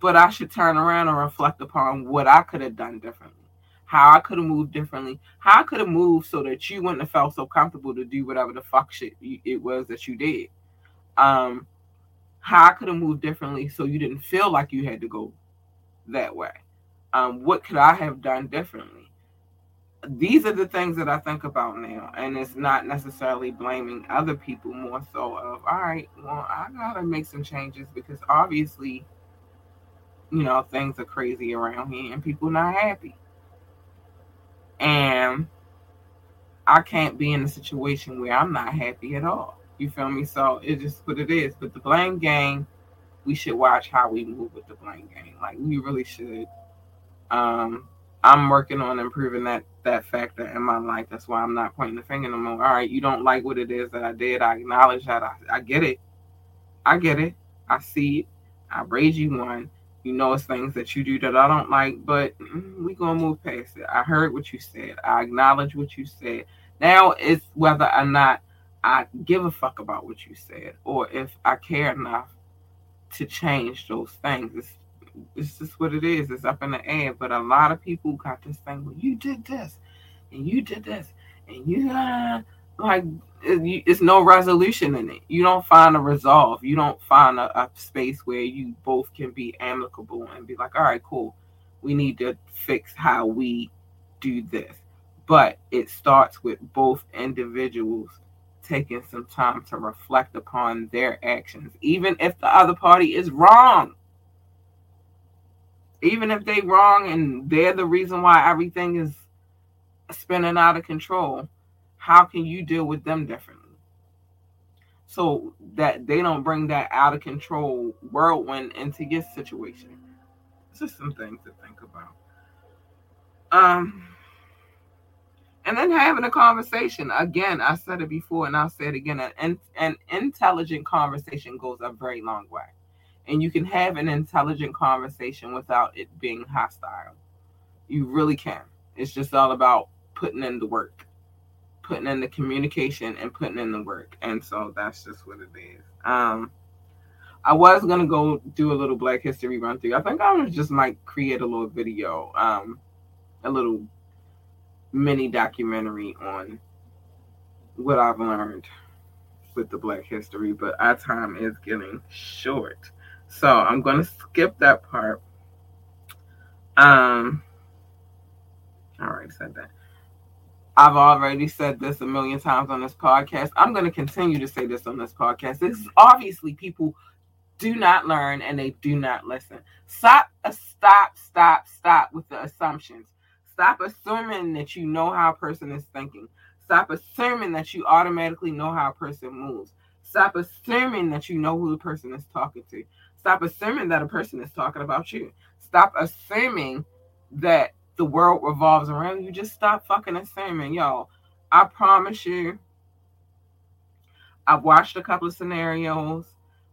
but I should turn around and reflect upon what I could have done differently, how I could have moved differently, how I could have moved so that you wouldn't have felt so comfortable to do whatever the fuck shit it was that you did. Um, how I could have moved differently so you didn't feel like you had to go that way. Um, what could I have done differently? These are the things that I think about now, and it's not necessarily blaming other people more so of all right, well, I gotta make some changes because obviously you know, things are crazy around here and people not happy. And I can't be in a situation where I'm not happy at all. You feel me? So it's just what it is. But the blame game, we should watch how we move with the blame game. Like we really should. Um, I'm working on improving that that factor in my life. That's why I'm not pointing the finger no more. All right, you don't like what it is that I did. I acknowledge that. I, I get it. I get it. I see it. I raise you one. You know, it's things that you do that I don't like, but mm, we gonna move past it. I heard what you said. I acknowledge what you said. Now it's whether or not I give a fuck about what you said, or if I care enough to change those things. It's it's just what it is. It's up in the air. But a lot of people got this thing. Well, you did this, and you did this, and you uh, like it's no resolution in it. You don't find a resolve. You don't find a, a, space where you both can be amicable and be like, all right, cool. We need to fix how we do this. But it starts with both individuals taking some time to reflect upon their actions, even if the other party is wrong. Even if they wrong and they're the reason why everything is spinning out of control how can you deal with them differently? So that they don't bring that out of control whirlwind into your situation. It's just some things to think about. Um, and then having a conversation. Again, I said it before and I'll say it again. An, an intelligent conversation goes a very long way. And you can have an intelligent conversation without it being hostile. You really can. It's just all about putting in the work putting in the communication and putting in the work. And so that's just what it is. Um, I was gonna go do a little Black History run through. I think I was just might create a little video, um, a little mini documentary on what I've learned with the Black History, but our time is getting short. So I'm gonna skip that part. Um, all right, said that. I've already said this a million times on this podcast. I'm going to continue to say this on this podcast. This is obviously people do not learn and they do not listen. Stop, uh, stop, stop, stop with the assumptions. Stop assuming that you know how a person is thinking. Stop assuming that you automatically know how a person moves. Stop assuming that you know who the person is talking to. Stop assuming that a person is talking about you. Stop assuming that the world revolves around you, just stop fucking assuming. Yo, I promise you, I've watched a couple of scenarios.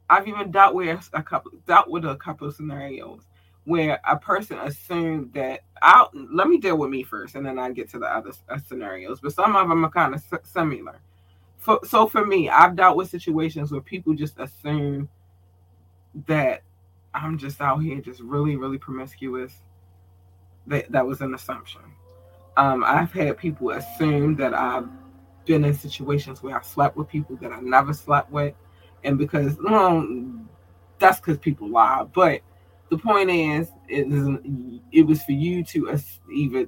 I've even dealt with a couple dealt with a couple of scenarios where a person assumed that I'll let me deal with me first and then I get to the other uh, scenarios. But some of them are kind of similar. For, so for me, I've dealt with situations where people just assume that I'm just out here just really, really promiscuous that that was an assumption. Um, I've had people assume that I've been in situations where I slept with people that I never slept with, and because well, that's because people lie. But the point is, it, is, it was for you to either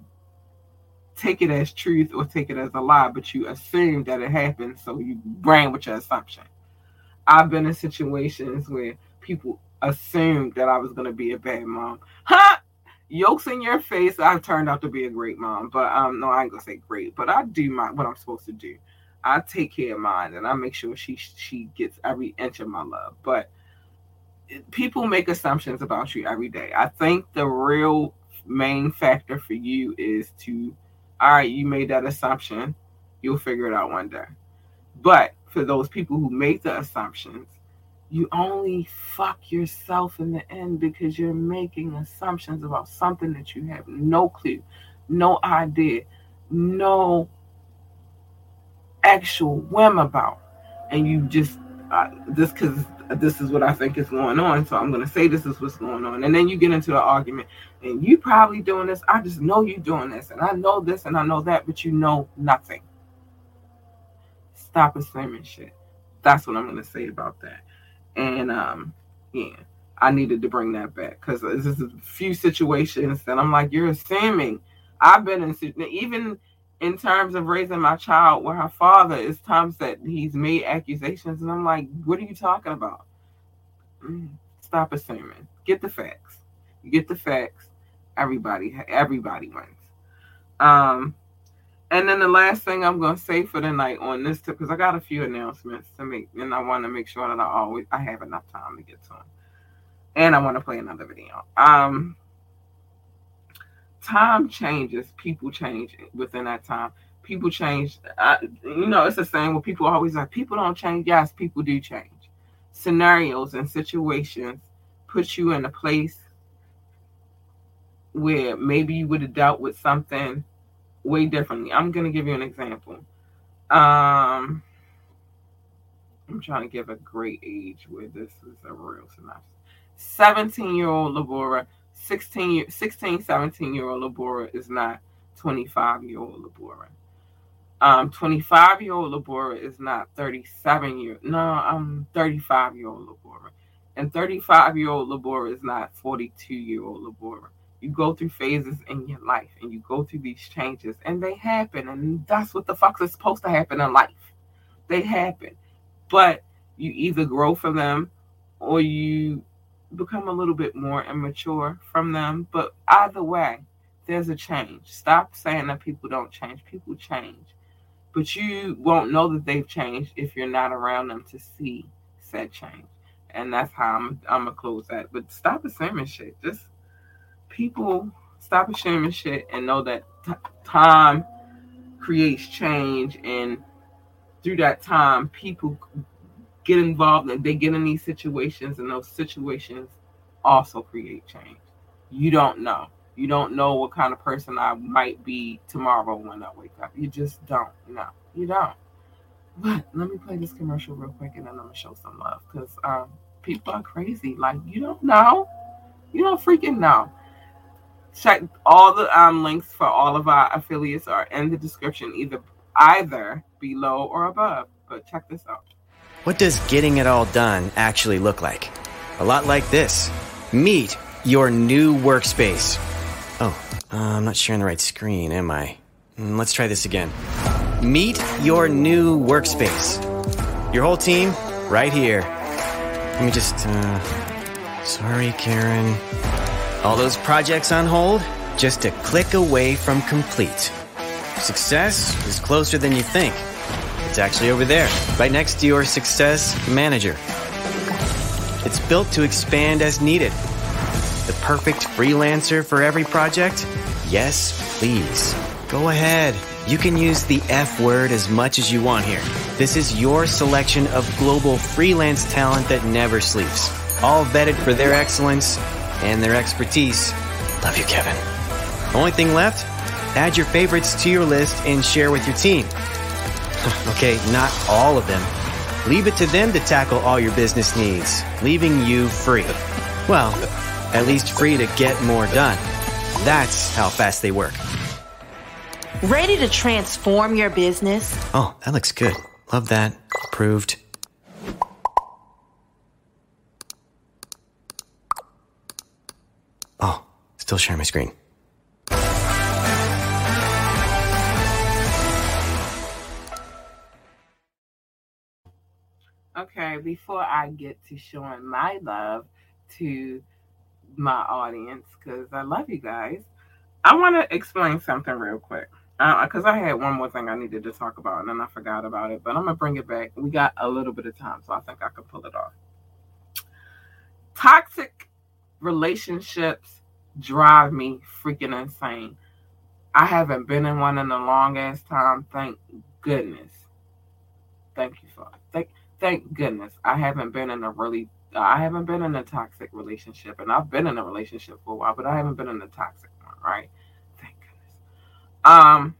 take it as truth or take it as a lie, but you assume that it happened, so you ran with your assumption. I've been in situations where people assumed that I was going to be a bad mom. Huh? Yolks in your face. I've turned out to be a great mom, but um, no, I ain't gonna say great, but I do my what I'm supposed to do. I take care of mine, and I make sure she she gets every inch of my love. But people make assumptions about you every day. I think the real main factor for you is to, all right, you made that assumption, you'll figure it out one day. But for those people who make the assumptions, you only fuck yourself in the end because you're making assumptions about something that you have no clue, no idea, no actual whim about. And you just, uh, this because this is what I think is going on. So I'm going to say this is what's going on. And then you get into the argument and you probably doing this. I just know you doing this. And I know this and I know that, but you know nothing. Stop assuming shit. That's what I'm going to say about that. And um, yeah, I needed to bring that back because there's a few situations that I'm like, you're assuming. I've been in even in terms of raising my child with her father, it's times that he's made accusations, and I'm like, what are you talking about? Mm, stop assuming. Get the facts. You get the facts. Everybody, everybody wins. Um, and then the last thing I'm going to say for the night on this tip, because I got a few announcements to make, and I want to make sure that I always I have enough time to get to them, and I want to play another video. Um, time changes, people change within that time. People change. I, you know, it's the same. When people always like, people don't change. Yes, people do change. Scenarios and situations put you in a place where maybe you would have dealt with something way differently. I'm gonna give you an example. Um, I'm trying to give a great age where this is a real synopsis. 17 year old Labora, 16, 16, 17 year old Labora is not 25 year old Labora. Um, 25 year old Labora is not 37 year. No, I'm 35 year old Labora, and 35 year old Labora is not 42 year old Labora you go through phases in your life and you go through these changes and they happen and that's what the fuck is supposed to happen in life. They happen. But you either grow from them or you become a little bit more immature from them. But either way there's a change. Stop saying that people don't change. People change. But you won't know that they've changed if you're not around them to see said change. And that's how i'm, I'm gonna close that. But stop assuming shit. Just people stop assuming shit and know that t- time creates change and through that time people get involved and they get in these situations and those situations also create change. You don't know. You don't know what kind of person i might be tomorrow when i wake up. You just don't know. You don't. But let me play this commercial real quick and then i'm gonna show some love because um, people are crazy. Like you don't know. You don't freaking know check all the um, links for all of our affiliates are in the description, either either below or above. But check this out. What does getting it all done actually look like? A lot like this. Meet your new workspace. Oh, uh, I'm not sharing the right screen, am I? Mm, let's try this again. Meet your new workspace. Your whole team, right here. Let me just, uh, sorry, Karen. All those projects on hold, just a click away from complete. Success is closer than you think. It's actually over there, right next to your Success Manager. It's built to expand as needed. The perfect freelancer for every project? Yes, please. Go ahead. You can use the F word as much as you want here. This is your selection of global freelance talent that never sleeps. All vetted for their excellence and their expertise. Love you, Kevin. Only thing left? Add your favorites to your list and share with your team. okay, not all of them. Leave it to them to tackle all your business needs, leaving you free. Well, at least free to get more done. That's how fast they work. Ready to transform your business? Oh, that looks good. Love that. Approved. Still sharing my screen. Okay, before I get to showing my love to my audience, because I love you guys, I want to explain something real quick. Because uh, I had one more thing I needed to talk about and then I forgot about it, but I'm going to bring it back. We got a little bit of time, so I think I can pull it off. Toxic relationships drive me freaking insane. I haven't been in one in a long ass time. Thank goodness. Thank you, Father. Thank thank goodness. I haven't been in a really I haven't been in a toxic relationship. And I've been in a relationship for a while, but I haven't been in a toxic one, right? Thank goodness. Um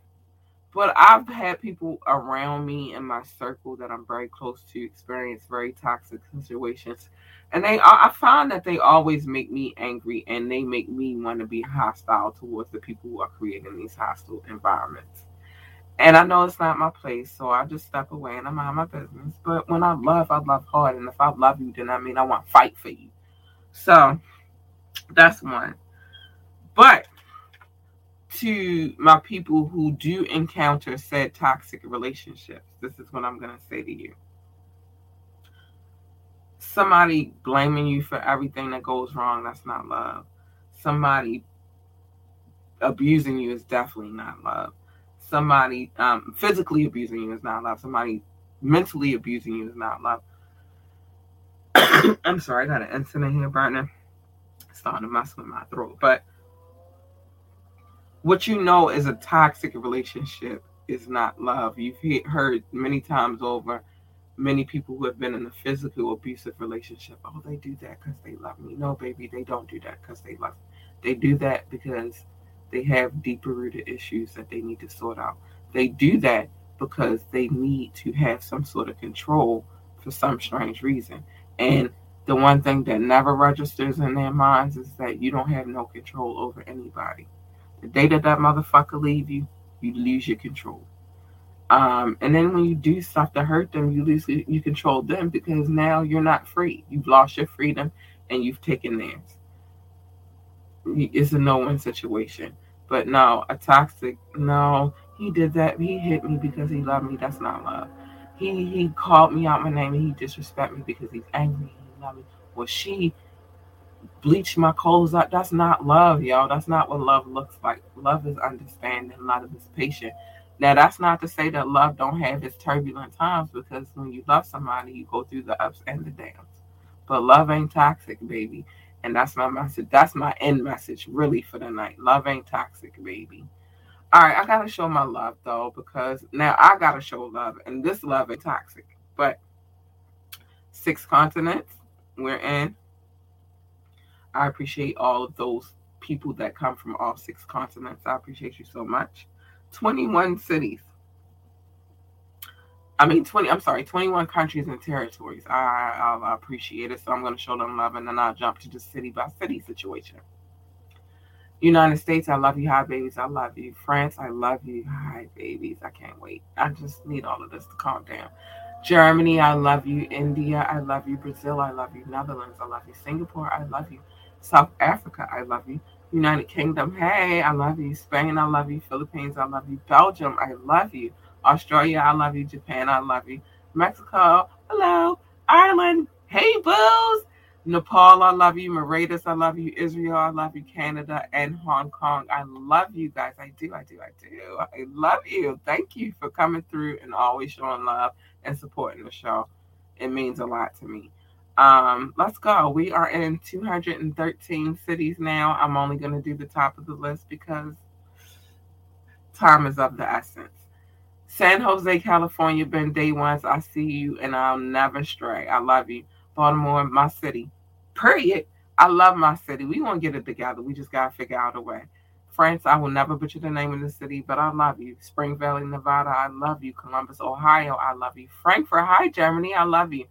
but I've had people around me in my circle that I'm very close to experience very toxic situations and they I find that they always make me angry and they make me want to be hostile towards the people who are creating these hostile environments. And I know it's not my place, so I just step away and I mind my business. But when I love, I love hard, and if I love you, then I mean I want to fight for you. So that's one. But to my people who do encounter said toxic relationships, this is what I'm going to say to you somebody blaming you for everything that goes wrong, that's not love. Somebody abusing you is definitely not love. Somebody um, physically abusing you is not love. Somebody mentally abusing you is not love. I'm sorry, I got an incident here, Brandon. starting to mess with my throat. But what you know is a toxic relationship is not love. You've heard many times over many people who have been in a physical abusive relationship, oh, they do that because they love me. No, baby, they don't do that because they love me. They do that because they have deeper rooted issues that they need to sort out. They do that because they need to have some sort of control for some strange reason. And the one thing that never registers in their minds is that you don't have no control over anybody. The day that that motherfucker leave you, you lose your control. Um, and then when you do stuff to hurt them, you lose you control them because now you're not free. You've lost your freedom and you've taken theirs. It's a no-win situation. But no, a toxic, no, he did that. He hit me because he loved me. That's not love. He he called me out my name and he disrespect me because he's angry. He loved me. Well, she bleached my clothes up. That's not love, y'all. That's not what love looks like. Love is understanding. Love is patient. Now that's not to say that love don't have its turbulent times because when you love somebody, you go through the ups and the downs. But love ain't toxic, baby. And that's my message. That's my end message really for the night. Love ain't toxic, baby. All right, I gotta show my love though, because now I gotta show love, and this love is toxic. But six continents we're in. I appreciate all of those people that come from all six continents. I appreciate you so much. 21 cities. I mean, 20, I'm sorry, 21 countries and territories. I, I, appreciate it. So I'm going to show them love and then I'll jump to the city by city situation. United States, I love you. Hi, babies. I love you. France, I love you. Hi, babies. I can't wait. I just need all of this to calm down. Germany, I love you. India, I love you. Brazil, I love you. Netherlands, I love you. Singapore, I love you. South Africa, I love you. United Kingdom, hey, I love you. Spain, I love you. Philippines, I love you. Belgium, I love you. Australia, I love you. Japan, I love you. Mexico, hello. Ireland, hey, boos. Nepal, I love you. Mauritius, I love you. Israel, I love you. Canada and Hong Kong, I love you guys. I do, I do, I do. I love you. Thank you for coming through and always showing love and supporting the show. It means a lot to me. Um, let's go. We are in 213 cities now. I'm only going to do the top of the list because time is of the essence. San Jose, California, been day ones. I see you and I'll never stray. I love you. Baltimore, my city. Period. I love my city. We won't get it together. We just got to figure out a way. France, I will never butcher the name of the city, but I love you. Spring Valley, Nevada, I love you. Columbus, Ohio, I love you. Frankfurt, hi, Germany, I love you.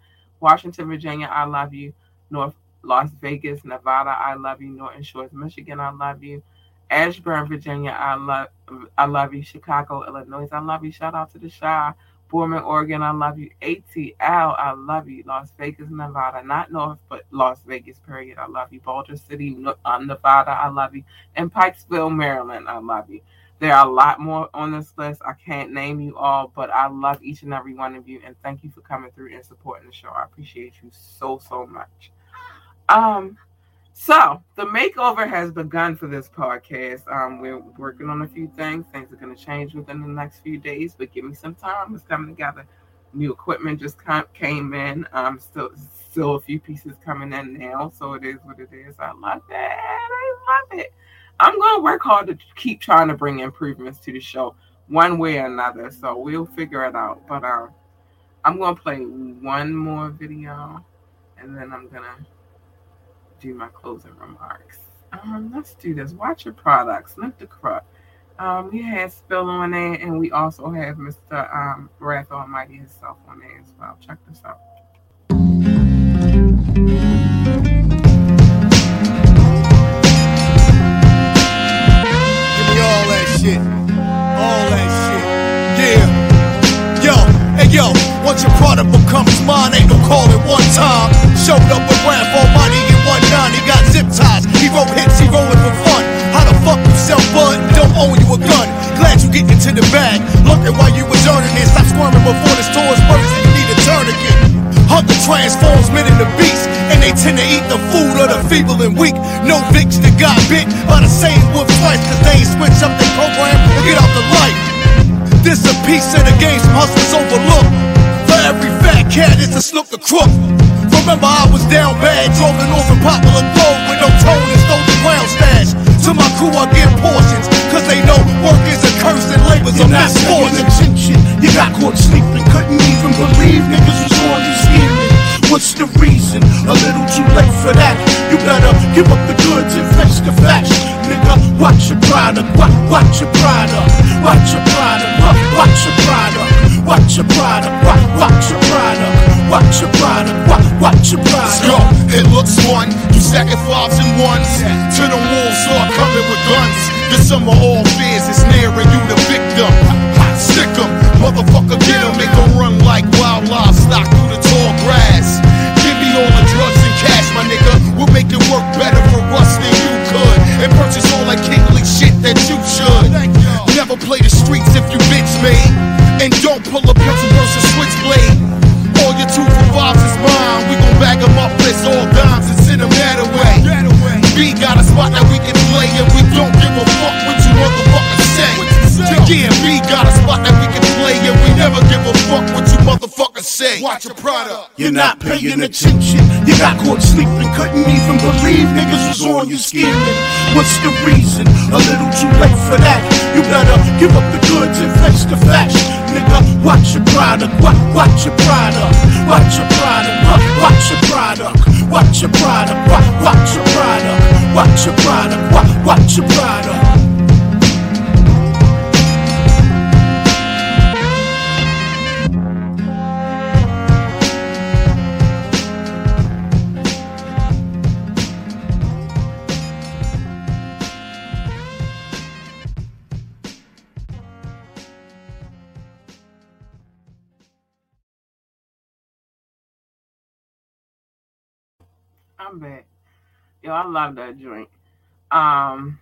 Washington, Virginia, I love you. North Las Vegas, Nevada, I love you. Norton Shores, Michigan, I love you. Ashburn, Virginia, I love I love you. Chicago, Illinois, I love you. Shout out to the Shire. Boardman, Oregon, I love you. ATL, I love you. Las Vegas, Nevada, not North, but Las Vegas, period. I love you. Boulder City, uh, Nevada, I love you. And Pikesville, Maryland, I love you. There are a lot more on this list. I can't name you all, but I love each and every one of you, and thank you for coming through and supporting the show. I appreciate you so so much. Um, so the makeover has begun for this podcast. Um, we're working on a few things. Things are going to change within the next few days, but give me some time. It's coming together. New equipment just came in. Um, still, still a few pieces coming in now. So it is what it is. I love it. I love it. I'm going to work hard to keep trying to bring improvements to the show, one way or another. So we'll figure it out. But um, I'm going to play one more video, and then I'm gonna do my closing remarks. Um, let's do this. Watch your products. Look the crop. Um, we had Spill on there, and we also have Mr. Um, Wrath Almighty himself on there as well. Check this out. Shit. All that shit. Yeah. Yo, hey yo, once your product becomes mine, ain't no call it one time. Showed up with Wrath Almighty in one nine. He got zip ties. He wrote hits, he rolling for fun. How the fuck you sell bud don't own you a gun? Glad you get into the bag. Looking while you was earning it. Stop squirming before this tour's burst and you need a tourniquet. Hunter transforms men into beasts, and they tend to eat the food of the feeble and weak. No Vicks that got bit by the same wolf twice, cause they ain't switch up their program or get out the light. This a piece of the game some hustlers overlook. For every fat cat, it's a snook the crook. Remember, I was down bad, drove an off in popular gold with no tone and stole the ground stash. To my crew, I give portions, cause they know work is a curse and labor's a You're not paying misfortune. attention. You got caught sleeping, couldn't even believe niggas was on you. What's the reason? A little too late for that. You better give up the goods and face the facts. Nigga, watch your pride product, watch, watch your pride product, watch your product, wa- watch your pride product, watch your product, wa- watch your pride product, watch your product, wa- watch your go. product. It looks fun. You stacking fives and ones. To the wolves start coming with guns. The sum of all fears is nearing you the victim. Sick 'em. Motherfucker, get 'em. Make 'em run like wild livestock through the tall grass. Give me all the drugs and cash, my nigga. We'll make it work better for us than you could. And purchase all that kingly shit that you should. Never play the streets if you bitch me. And don't pull a pencil versus switchblade. All your two for fives is mine. We gon' bag 'em up, list all dimes and send 'em that away. B got a spot that we can play, and we don't Watch your product. You're not paying attention. You got caught sleeping, couldn't even believe niggas was on you scheming. What's the reason? A little too late for that. You better give up the goods and face the facts. Nigga, watch your product, watch, watch your product, watch your product, wa- watch your product, watch your product, wa- watch your product, watch your product, wa- watch your product. Back. Yo, I love that joint. Um,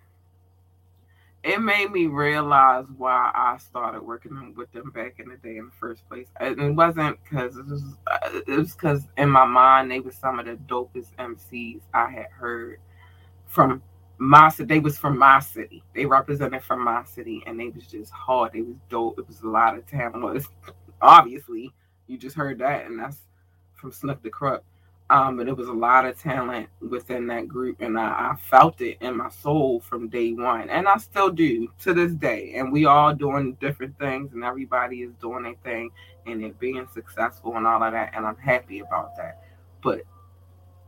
it made me realize why I started working with them back in the day in the first place. It wasn't because it was uh, it was because in my mind they were some of the dopest MCs I had heard from my city. They was from my city. They represented from my city, and they was just hard. They was dope. It was a lot of talent. Well, obviously, you just heard that, and that's from Snook the Crook. Um, but it was a lot of talent within that group, and I, I felt it in my soul from day one, and I still do to this day. And we all doing different things, and everybody is doing their thing, and it being successful and all of that, and I'm happy about that. But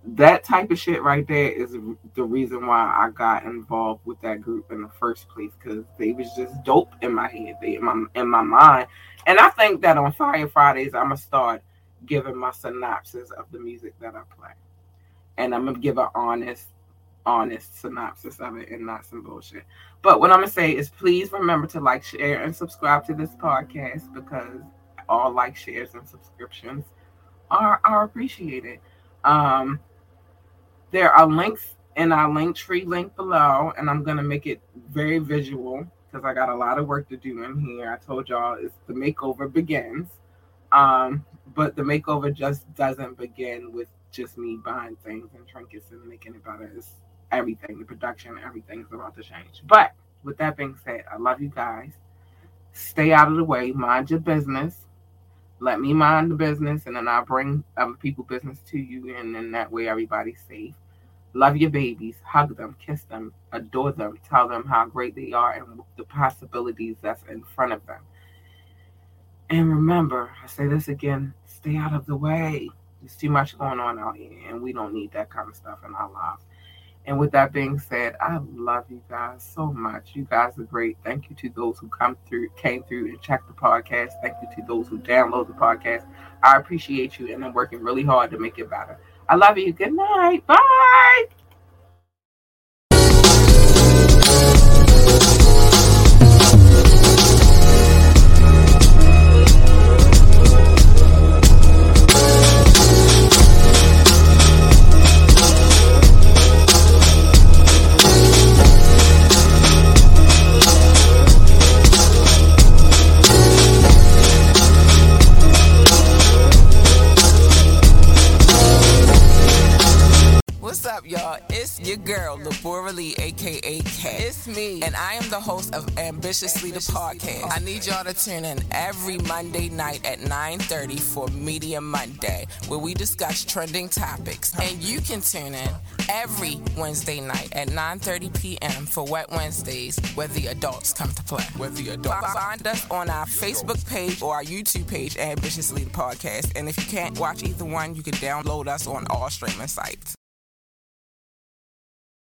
that type of shit right there is the reason why I got involved with that group in the first place because they was just dope in my head, they in my in my mind, and I think that on Fire Fridays I'm gonna start giving my synopsis of the music that I play, and I'm gonna give an honest, honest synopsis of it and not some bullshit. But what I'm gonna say is, please remember to like, share, and subscribe to this podcast because all like, shares, and subscriptions are are appreciated. Um, there are links in our Linktree link below, and I'm gonna make it very visual because I got a lot of work to do in here. I told y'all it's the makeover begins. Um, but the makeover just doesn't begin with just me buying things and trinkets and making it better. It's everything, the production, everything's about to change. But with that being said, I love you guys. Stay out of the way, mind your business. Let me mind the business, and then I'll bring other people business to you, and then that way everybody's safe. Love your babies, hug them, kiss them, adore them, tell them how great they are and the possibilities that's in front of them. And remember, I say this again stay out of the way. There's too much going on out here, and we don't need that kind of stuff in our lives. And with that being said, I love you guys so much. You guys are great. Thank you to those who come through, came through and checked the podcast. Thank you to those who download the podcast. I appreciate you, and I'm working really hard to make it better. I love you. Good night. Bye. Aka. It's me, and I am the host of Ambitiously the Podcast. I need y'all to tune in every Monday night at 9:30 for Media Monday, where we discuss trending topics. And you can tune in every Wednesday night at 9:30 p.m. for Wet Wednesdays, where the adults come to play. Where the adults find us on our Facebook page or our YouTube page, Ambitiously the Podcast. And if you can't watch either one, you can download us on all streaming sites.